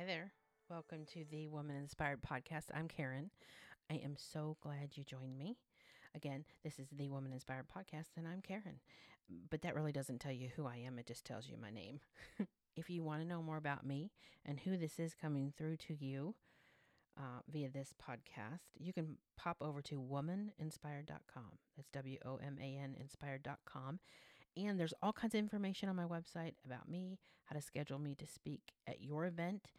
Hi there. Welcome to the Woman Inspired Podcast. I'm Karen. I am so glad you joined me. Again, this is the Woman Inspired Podcast, and I'm Karen. But that really doesn't tell you who I am, it just tells you my name. if you want to know more about me and who this is coming through to you uh, via this podcast, you can pop over to womaninspired.com. That's W O M A N inspired.com. And there's all kinds of information on my website about me, how to schedule me to speak at your event,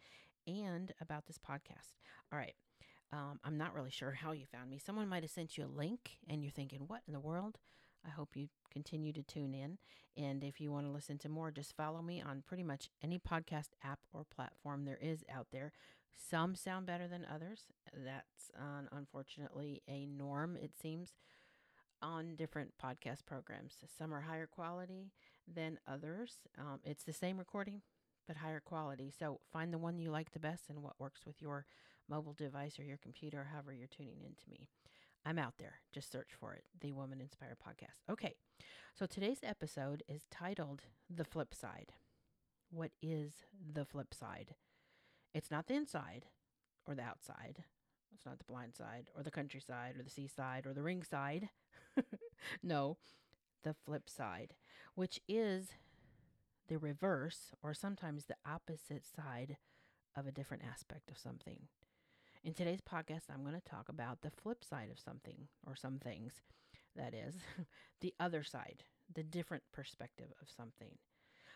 and about this podcast. All right. Um, I'm not really sure how you found me. Someone might have sent you a link and you're thinking, what in the world? I hope you continue to tune in. And if you want to listen to more, just follow me on pretty much any podcast app or platform there is out there. Some sound better than others. That's uh, unfortunately a norm, it seems on different podcast programs. Some are higher quality than others. Um, it's the same recording, but higher quality. So find the one you like the best and what works with your mobile device or your computer, however you're tuning into me. I'm out there. Just search for it, the Woman Inspired Podcast. Okay, so today's episode is titled The Flip Side. What is the flip side? It's not the inside or the outside. It's not the blind side or the countryside or the seaside or the ringside. No, the flip side, which is the reverse or sometimes the opposite side of a different aspect of something. In today's podcast, I'm going to talk about the flip side of something or some things. That is, the other side, the different perspective of something.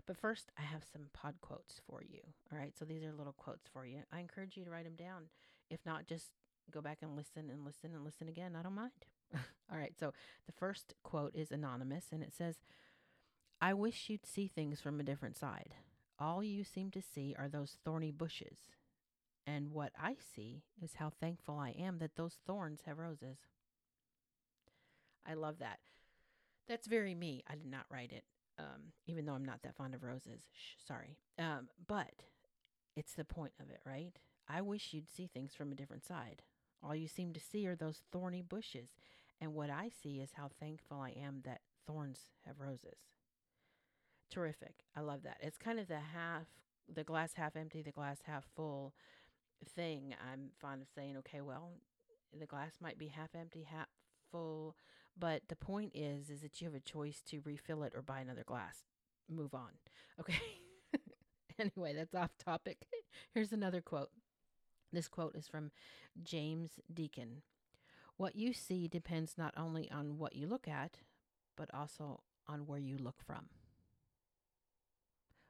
But first, I have some pod quotes for you. All right, so these are little quotes for you. I encourage you to write them down. If not, just go back and listen and listen and listen again. I don't mind. All right, so the first quote is anonymous and it says, I wish you'd see things from a different side. All you seem to see are those thorny bushes. And what I see is how thankful I am that those thorns have roses. I love that. That's very me. I did not write it, um, even though I'm not that fond of roses. Shh, sorry. Um, but it's the point of it, right? I wish you'd see things from a different side. All you seem to see are those thorny bushes. And what I see is how thankful I am that thorns have roses terrific. I love that. It's kind of the half, the glass half empty, the glass half full thing. I'm fond of saying, okay, well, the glass might be half empty, half full, but the point is, is that you have a choice to refill it or buy another glass. Move on. Okay. anyway, that's off topic. Here's another quote. This quote is from James Deacon. What you see depends not only on what you look at, but also on where you look from.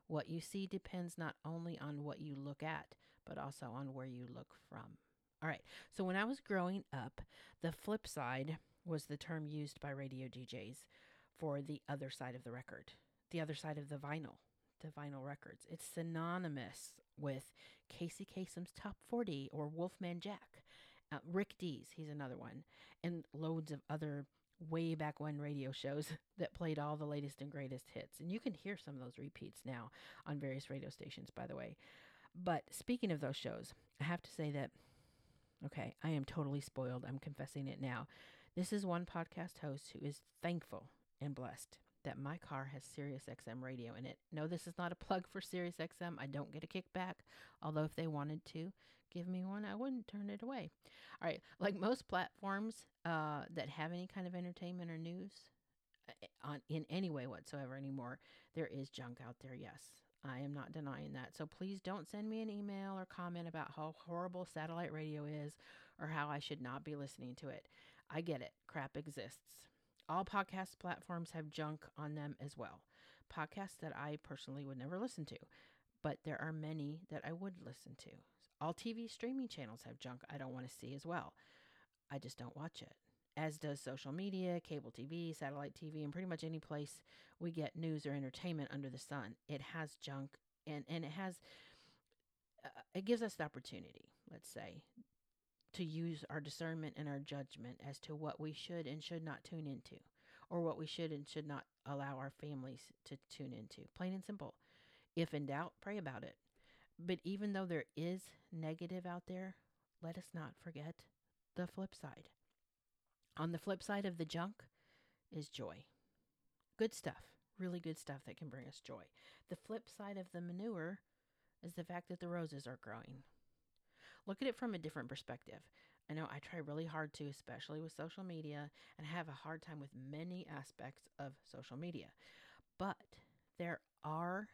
What you see depends not only on what you look at, but also on where you look from. All right. So when I was growing up, the flip side was the term used by radio DJs for the other side of the record, the other side of the vinyl, the vinyl records. It's synonymous with Casey Kasem's Top 40 or Wolfman Jack. Uh, Rick Dees, he's another one, and loads of other way back when radio shows that played all the latest and greatest hits. And you can hear some of those repeats now on various radio stations, by the way. But speaking of those shows, I have to say that, okay, I am totally spoiled. I'm confessing it now. This is one podcast host who is thankful and blessed that my car has Sirius XM radio in it. No, this is not a plug for Sirius XM. I don't get a kickback, although if they wanted to give me one, I wouldn't turn it away. All right, like most platforms uh, that have any kind of entertainment or news uh, on in any way whatsoever anymore, there is junk out there. Yes, I am not denying that. So please don't send me an email or comment about how horrible satellite radio is or how I should not be listening to it. I get it. Crap exists. All podcast platforms have junk on them as well. Podcasts that I personally would never listen to, but there are many that I would listen to. All TV streaming channels have junk I don't want to see as well. I just don't watch it. As does social media, cable TV, satellite TV, and pretty much any place we get news or entertainment under the sun. It has junk and, and it has, uh, it gives us the opportunity, let's say, to use our discernment and our judgment as to what we should and should not tune into, or what we should and should not allow our families to tune into. Plain and simple. If in doubt, pray about it. But even though there is negative out there, let us not forget the flip side. On the flip side of the junk is joy. Good stuff, really good stuff that can bring us joy. The flip side of the manure is the fact that the roses are growing. Look at it from a different perspective. I know I try really hard to, especially with social media, and have a hard time with many aspects of social media. But there are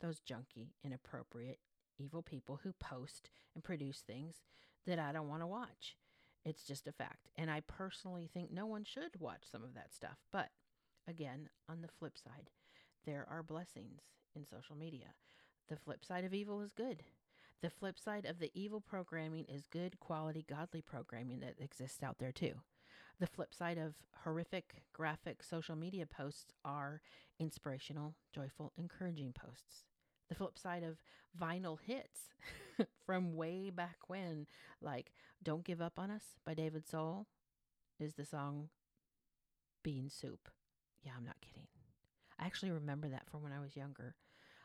those junky, inappropriate, evil people who post and produce things that I don't want to watch. It's just a fact. And I personally think no one should watch some of that stuff. But again, on the flip side, there are blessings in social media. The flip side of evil is good. The flip side of the evil programming is good, quality, godly programming that exists out there too. The flip side of horrific, graphic social media posts are inspirational, joyful, encouraging posts. The flip side of vinyl hits from way back when, like Don't Give Up on Us by David Soul, is the song Bean Soup. Yeah, I'm not kidding. I actually remember that from when I was younger.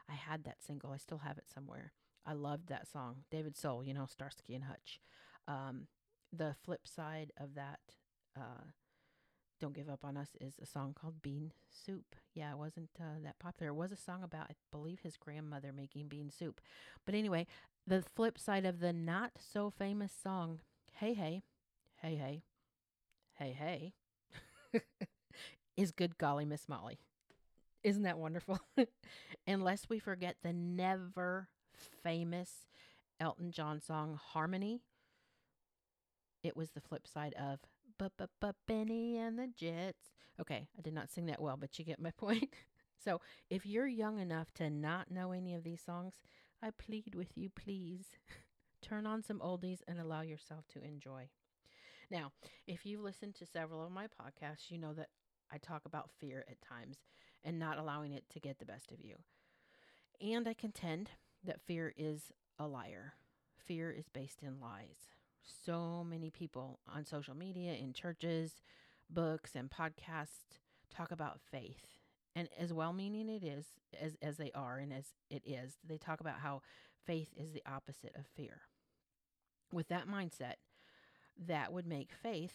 I had that single, I still have it somewhere. I loved that song. David Soul, you know, Starsky and Hutch. Um, the flip side of that, uh, Don't Give Up on Us, is a song called Bean Soup. Yeah, it wasn't uh, that popular. It was a song about, I believe, his grandmother making bean soup. But anyway, the flip side of the not so famous song, Hey Hey, Hey Hey, Hey Hey, is Good Golly Miss Molly. Isn't that wonderful? Unless we forget the never famous Elton John song Harmony. It was the flip side of Bennie and the Jets. Okay, I did not sing that well, but you get my point. so, if you're young enough to not know any of these songs, I plead with you, please turn on some oldies and allow yourself to enjoy. Now, if you've listened to several of my podcasts, you know that I talk about fear at times and not allowing it to get the best of you. And I contend that fear is a liar. Fear is based in lies. So many people on social media, in churches, books, and podcasts talk about faith. And as well meaning it is, as, as they are, and as it is, they talk about how faith is the opposite of fear. With that mindset, that would make faith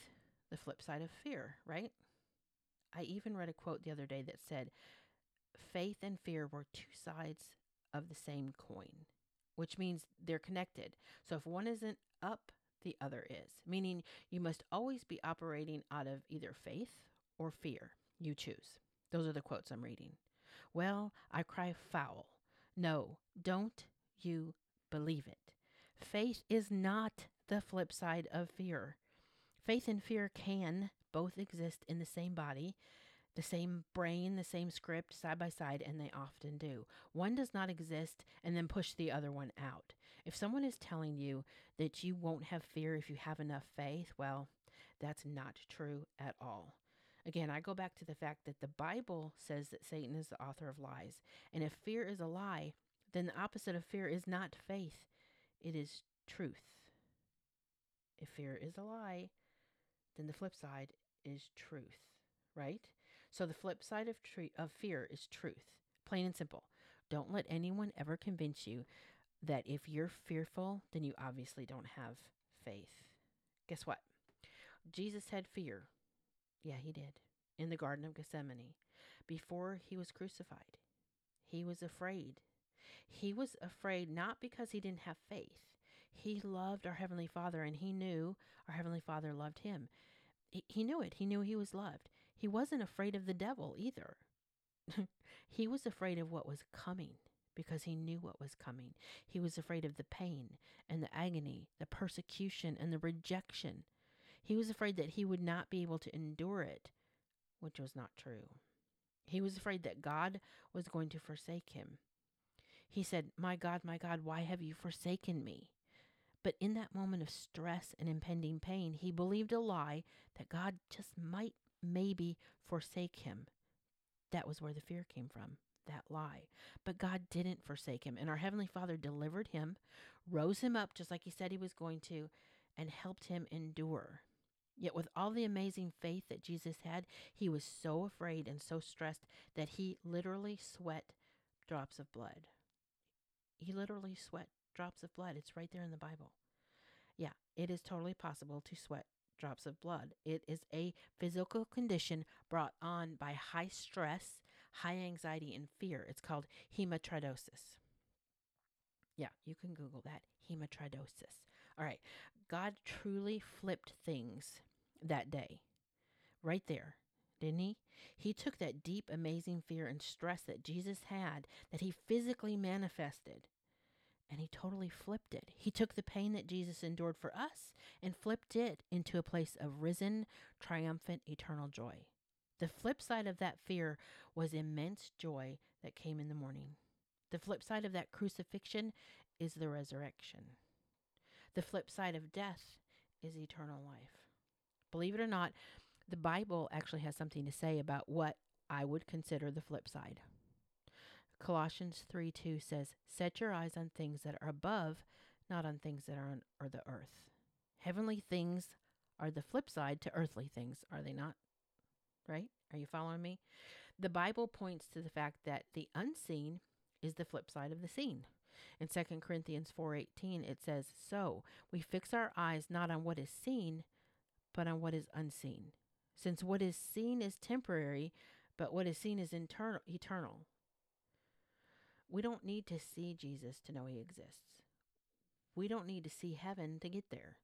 the flip side of fear, right? I even read a quote the other day that said, Faith and fear were two sides of the same coin, which means they're connected. So if one isn't up, the other is, meaning you must always be operating out of either faith or fear. You choose. Those are the quotes I'm reading. Well, I cry foul. No, don't you believe it. Faith is not the flip side of fear. Faith and fear can both exist in the same body, the same brain, the same script side by side, and they often do. One does not exist and then push the other one out. If someone is telling you that you won't have fear if you have enough faith, well, that's not true at all. Again, I go back to the fact that the Bible says that Satan is the author of lies. And if fear is a lie, then the opposite of fear is not faith, it is truth. If fear is a lie, then the flip side is truth, right? So the flip side of tre- of fear is truth. Plain and simple. Don't let anyone ever convince you that if you're fearful, then you obviously don't have faith. Guess what? Jesus had fear. Yeah, he did. In the Garden of Gethsemane, before he was crucified, he was afraid. He was afraid not because he didn't have faith. He loved our Heavenly Father and he knew our Heavenly Father loved him. He, knew it. He knew he was loved. He wasn't afraid of the devil either. he was afraid of what was coming because he knew what was coming. He was afraid of the pain and the agony, the persecution and the rejection. He was afraid that he would not be able to endure it, which was not true. He was afraid that God was going to forsake him. He said, My God, my God, why have you forsaken me? But in that moment of stress and impending pain, he believed a lie that God just might maybe forsake him. That was where the fear came from, that lie. But God didn't forsake him. And our Heavenly Father delivered him, rose him up just like he said he was going to, and helped him endure. Yet, with all the amazing faith that Jesus had, he was so afraid and so stressed that he literally sweat drops of blood. He literally sweat drops of blood. It's right there in the Bible. Yeah, it is totally possible to sweat drops of blood. It is a physical condition brought on by high stress, high anxiety, and fear. It's called hematidrosis. Yeah, you can Google that. Hematidrosis. All right. God truly flipped things that day. Right there. Didn't he? He took that deep, amazing fear and stress that Jesus had, that he physically manifested, and he totally flipped it. He took the pain that Jesus endured for us and flipped it into a place of risen, triumphant, eternal joy. The flip side of that fear was immense joy that came in the morning. The flip side of that crucifixion is the resurrection. The flip side of death is eternal life. Believe it or not, the Bible actually has something to say about what I would consider the flip side. Colossians 3 2 says, Set your eyes on things that are above, not on things that are on or the earth. Heavenly things are the flip side to earthly things, are they not? Right? Are you following me? The Bible points to the fact that the unseen is the flip side of the seen. In 2 Corinthians 4:18 it says, "So, we fix our eyes not on what is seen, but on what is unseen. Since what is seen is temporary, but what is seen is internal, eternal." We don't need to see Jesus to know he exists. We don't need to see heaven to get there.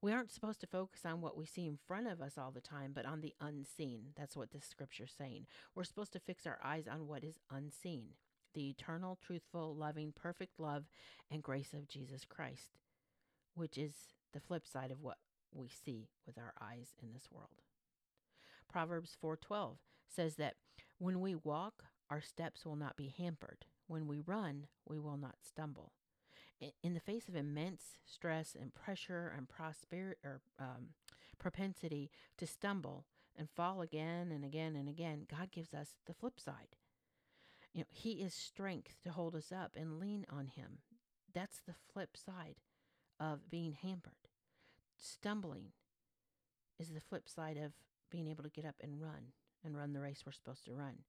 We aren't supposed to focus on what we see in front of us all the time, but on the unseen. That's what this scripture's saying. We're supposed to fix our eyes on what is unseen the eternal, truthful, loving, perfect love and grace of Jesus Christ, which is the flip side of what we see with our eyes in this world. Proverbs 4:12 says that when we walk, our steps will not be hampered. When we run, we will not stumble. In the face of immense stress and pressure and prosperity or um, propensity to stumble and fall again and again and again, God gives us the flip side. You know, He is strength to hold us up and lean on Him. That's the flip side of being hampered. Stumbling is the flip side of being able to get up and run and run the race we're supposed to run.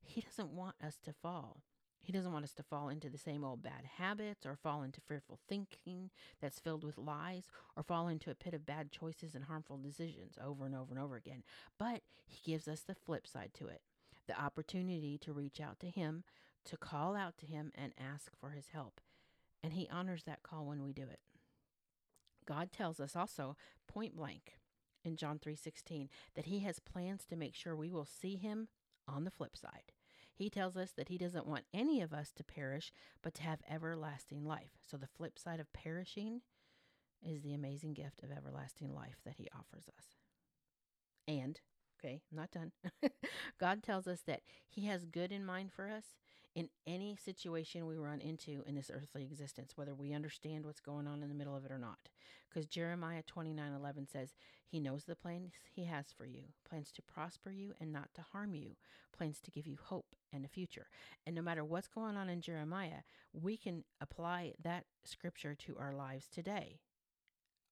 He doesn't want us to fall. He doesn't want us to fall into the same old bad habits or fall into fearful thinking that's filled with lies or fall into a pit of bad choices and harmful decisions over and over and over again. But He gives us the flip side to it the opportunity to reach out to Him, to call out to Him, and ask for His help. And He honors that call when we do it. God tells us also point blank in John 3:16 that he has plans to make sure we will see him on the flip side. He tells us that he doesn't want any of us to perish, but to have everlasting life. So the flip side of perishing is the amazing gift of everlasting life that he offers us. And, okay, I'm not done. God tells us that he has good in mind for us in any situation we run into in this earthly existence, whether we understand what's going on in the middle of it or not. Because Jeremiah 29 11 says, He knows the plans He has for you plans to prosper you and not to harm you, plans to give you hope and a future. And no matter what's going on in Jeremiah, we can apply that scripture to our lives today.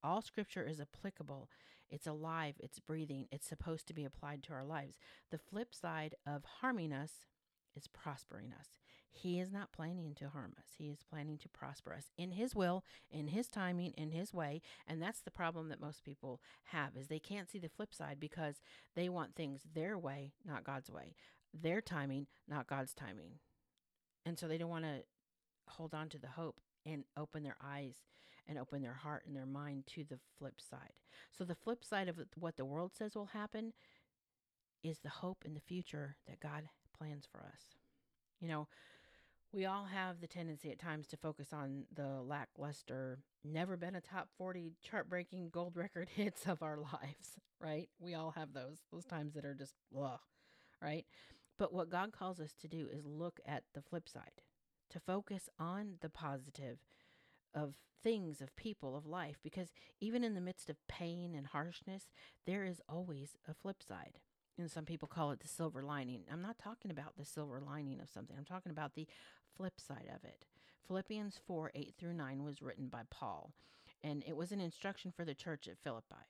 All scripture is applicable. It's alive, it's breathing, it's supposed to be applied to our lives. The flip side of harming us is prospering us. He is not planning to harm us. He is planning to prosper us in his will, in his timing, in his way. And that's the problem that most people have is they can't see the flip side because they want things their way, not God's way. Their timing, not God's timing. And so they don't want to hold on to the hope and open their eyes and open their heart and their mind to the flip side. So the flip side of what the world says will happen is the hope in the future that God plans for us. You know, we all have the tendency at times to focus on the lackluster, never been a top 40 chart breaking gold record hits of our lives, right? We all have those, those times that are just, blah, right? But what God calls us to do is look at the flip side, to focus on the positive of things, of people, of life, because even in the midst of pain and harshness, there is always a flip side some people call it the silver lining. I'm not talking about the silver lining of something. I'm talking about the flip side of it. Philippians 4 8 through 9 was written by Paul, and it was an instruction for the church at Philippi.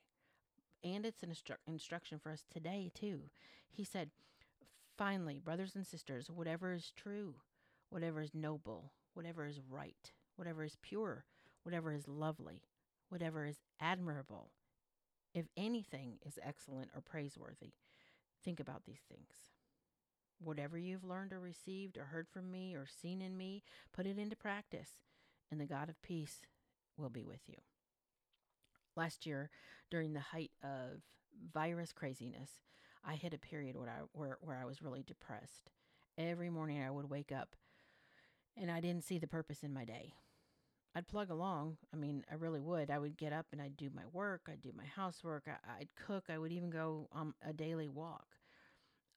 And it's an instru- instruction for us today, too. He said, Finally, brothers and sisters, whatever is true, whatever is noble, whatever is right, whatever is pure, whatever is lovely, whatever is admirable, if anything is excellent or praiseworthy, Think about these things. Whatever you've learned or received or heard from me or seen in me, put it into practice, and the God of peace will be with you. Last year, during the height of virus craziness, I hit a period where I, where, where I was really depressed. Every morning I would wake up and I didn't see the purpose in my day. I'd plug along. I mean, I really would. I would get up and I'd do my work, I'd do my housework, I, would cook, I would even go on a daily walk.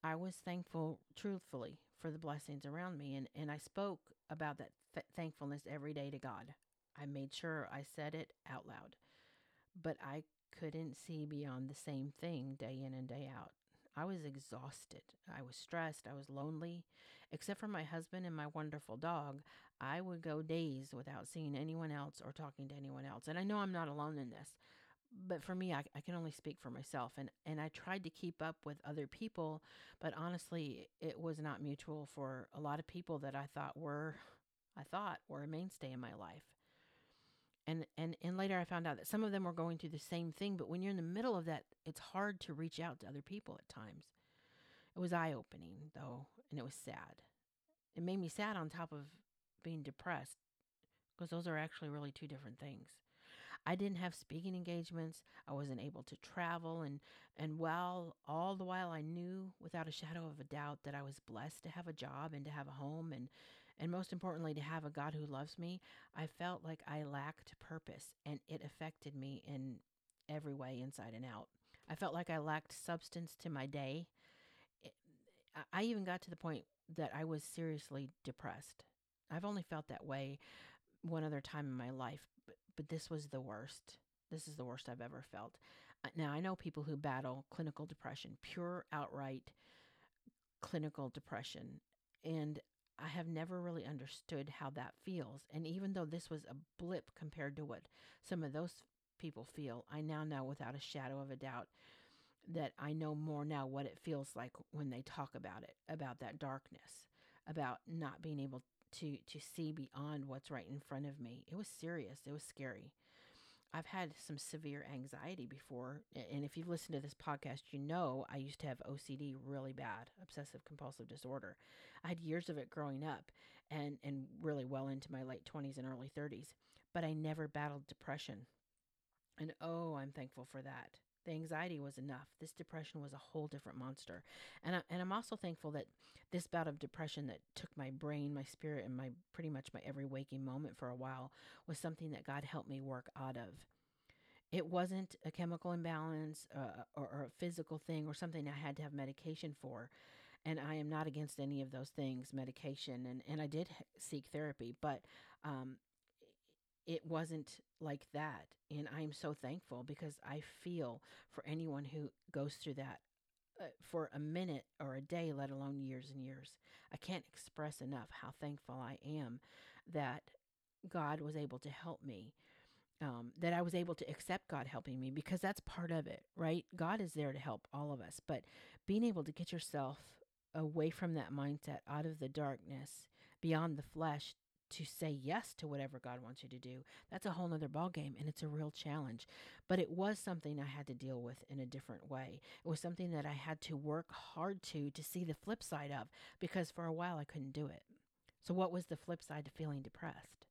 I was thankful, truthfully, for the blessings around me, and, and I spoke about that th- thankfulness every day to God. I made sure I said it out loud, but I couldn't see beyond the same thing day in and day out. I was exhausted. I was stressed. I was lonely. Except for my husband and my wonderful dog, I would go days without seeing anyone else or talking to anyone else. And I know I'm not alone in this, but for me, I, I can only speak for myself. And, and I tried to keep up with other people, but honestly, it was not mutual for a lot of people that I thought were, I thought were a mainstay in my life. And, and and later I found out that some of them were going through the same thing, but when you're in the middle of that, it's hard to reach out to other people at times. It was eye opening though, and it was sad. It made me sad on top of being depressed because those are actually really two different things. I didn't have speaking engagements. I wasn't able to travel and and while all the while I knew without a shadow of a doubt that I was blessed to have a job and to have a home and and most importantly to have a God who loves me, I felt like I lacked purpose and it affected me in every way inside and out. I felt like I lacked substance to my day. I even got to the point that I was seriously depressed. I've only felt that way one other time in my life, but, but this was the worst. This is the worst I've ever felt. Uh, now, I know people who battle clinical depression, pure, outright clinical depression. And I have never really understood how that feels. And even though this was a blip compared to what some of those people feel, I now know without a shadow of a doubt that I know more now what it feels like when they talk about it, about that darkness, about not being able to to see beyond what's right in front of me. It was serious. It was scary. I've had some severe anxiety before, and if you've listened to this podcast, you know I used to have OCD really bad, obsessive compulsive disorder. I had years of it growing up and and really well into my late 20s and early 30s, but I never battled depression. And oh, I'm thankful for that. The anxiety was enough. This depression was a whole different monster. And I, and I'm also thankful that this bout of depression that took my brain, my spirit, and my pretty much my every waking moment for a while was something that God helped me work out of. It wasn't a chemical imbalance uh, or, or, a physical thing or something I had to have medication for. And I am not against any of those things, medication, and, and I did seek therapy, but um, it wasn't like that. And I'm so thankful because I feel for anyone who goes through that uh, for a minute or a day, let alone years and years. I can't express enough how thankful I am that God was able to help me. Um, that I was able to accept God helping me because that's part of it, right? God is there to help all of us, but being able to get yourself away from that mindset, out of the darkness, beyond the flesh, to say yes to whatever God wants you to do, that's a whole nother ballgame and it's a real challenge. But it was something I had to deal with in a different way. It was something that I had to work hard to to see the flip side of because for a while I couldn't do it. So what was the flip side to feeling depressed?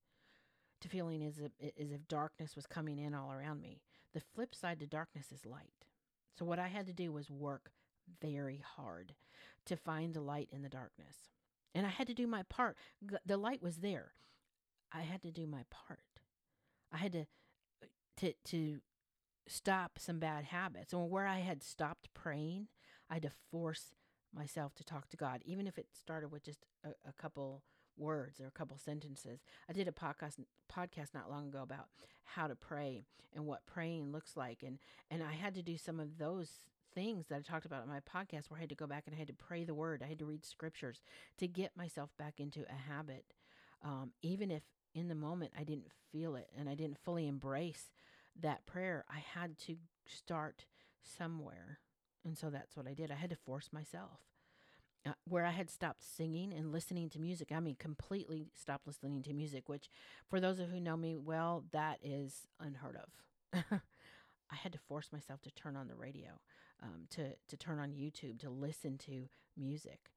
To feeling as if, as if darkness was coming in all around me. The flip side to darkness is light. So what I had to do was work very hard to find the light in the darkness. And I had to do my part. The light was there. I had to do my part. I had to uh, to to stop some bad habits. And where I had stopped praying, I had to force myself to talk to God, even if it started with just a, a couple words or a couple sentences. I did a podcast podcast not long ago about how to pray and what praying looks like and and I had to do some of those things that I talked about in my podcast where I had to go back and I had to pray the word. I had to read scriptures to get myself back into a habit. Um, even if in the moment I didn't feel it and I didn't fully embrace that prayer, I had to start somewhere. And so that's what I did. I had to force myself. Uh, where I had stopped singing and listening to music. I mean, completely stopped listening to music, which, for those of who know me well, that is unheard of. I had to force myself to turn on the radio um, to to turn on YouTube to listen to music.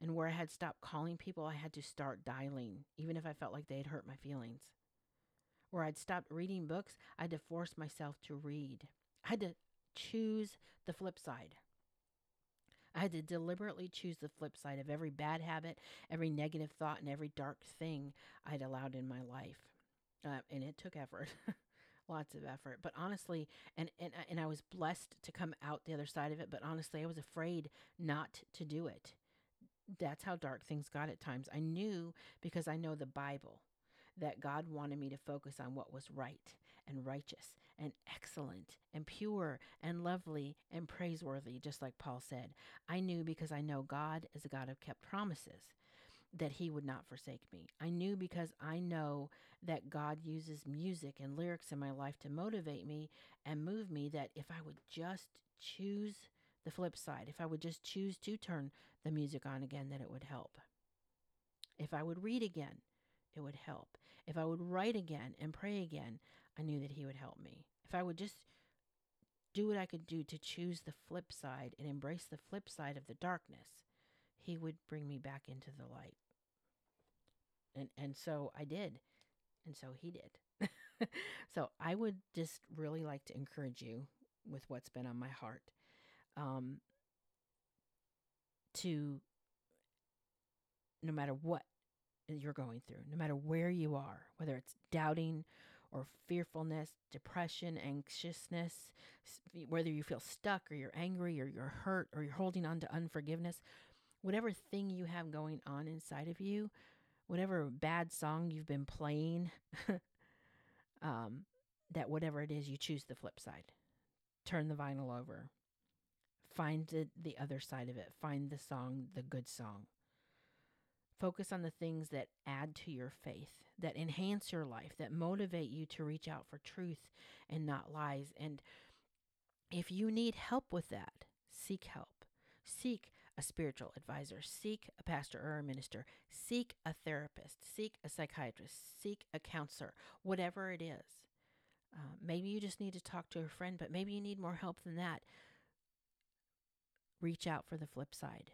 And where I had stopped calling people, I had to start dialing, even if I felt like they had hurt my feelings. Where I'd stopped reading books, I had to force myself to read. I had to choose the flip side. I had to deliberately choose the flip side of every bad habit, every negative thought, and every dark thing I'd allowed in my life. Uh, and it took effort, lots of effort. But honestly, and, and, was blessed to come out the other side of it, but honestly, I was afraid not to do it. That's how dark things got at times. I knew because I know the Bible that God wanted me to focus on what was right and righteous and excellent and pure and lovely and praiseworthy, just like Paul said. I knew because I know God is a God of kept promises that he would not forsake me. I knew because I know that God uses music and lyrics in my life to motivate me and move me that if I would just choose the flip side, if I would just choose to turn the music on again, that it would help. If I would read again, it would help. If I would write again and pray again, I knew that He would help me. If I would just do what I could do to choose the flip side and embrace the flip side of the darkness, He would bring me back into the light. And and so I did. And so he did. so I would just really like to encourage you with what's been on my heart um, to no matter what you're going through, no matter where you are, whether it's doubting or fearfulness, depression, anxiousness, whether you feel stuck or you're angry or you're hurt or you're holding on to unforgiveness, whatever thing you have going on inside of you, whatever bad song you've been playing, um, that whatever it is, you choose the flip side. Turn the vinyl over. Find the, the other side of it. Find the song, the good song. Focus on the things that add to your faith, that enhance your life, that motivate you to reach out for truth and not lies. And if you need help with that, seek help. Seek a spiritual advisor, seek a pastor or a minister, seek a therapist, seek a psychiatrist, seek a counselor, whatever it is. Uh, maybe you just need to talk to a friend, but maybe you need more help than that. Reach out for the flip side,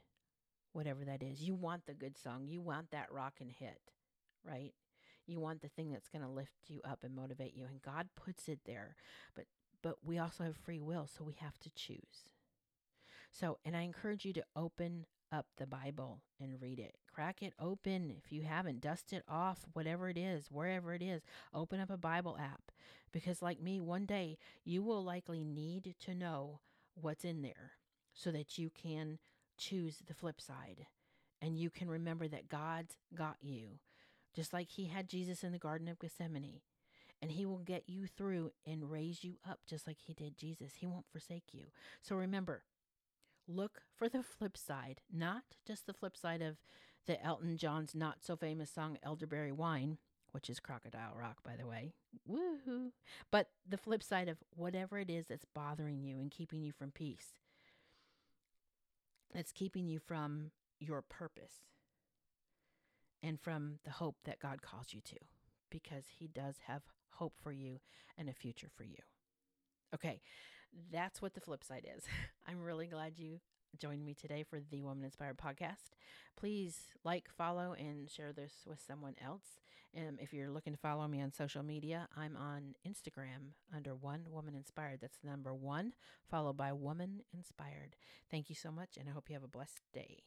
whatever that is. You want the good song, you want that rock and hit, right? You want the thing that's going to lift you up and motivate you, and God puts it there. But but we also have free will, so we have to choose. So, and I encourage you to open up the Bible and read it. Crack it open if you haven't. Dust it off, whatever it is, wherever it is. Open up a Bible app because, like me, one day you will likely need to know what's in there so that you can choose the flip side and you can remember that God's got you. Just like He had Jesus in the Garden of Gethsemane. And He will get you through and raise you up just like He did Jesus. He won't forsake you. So remember, look for the flip side, not just the flip side of the Elton John's not so famous song Elderberry Wine, which is Crocodile Rock, by the way. Woohoo! But the flip side of whatever it is that's bothering you and keeping you from peace, that's keeping you from your purpose and from the hope that God calls you to, because He does have hope for you and a future for you. Okay, that's what the flip side is. I'm really glad you joined me today for the Woman Inspired podcast. Please like, follow, and share this with someone else. Um, if you're looking to follow me on social media, I'm on Instagram under One Woman Inspired. That's number one, followed by Woman Inspired. Thank you so much, and I hope you have a blessed day.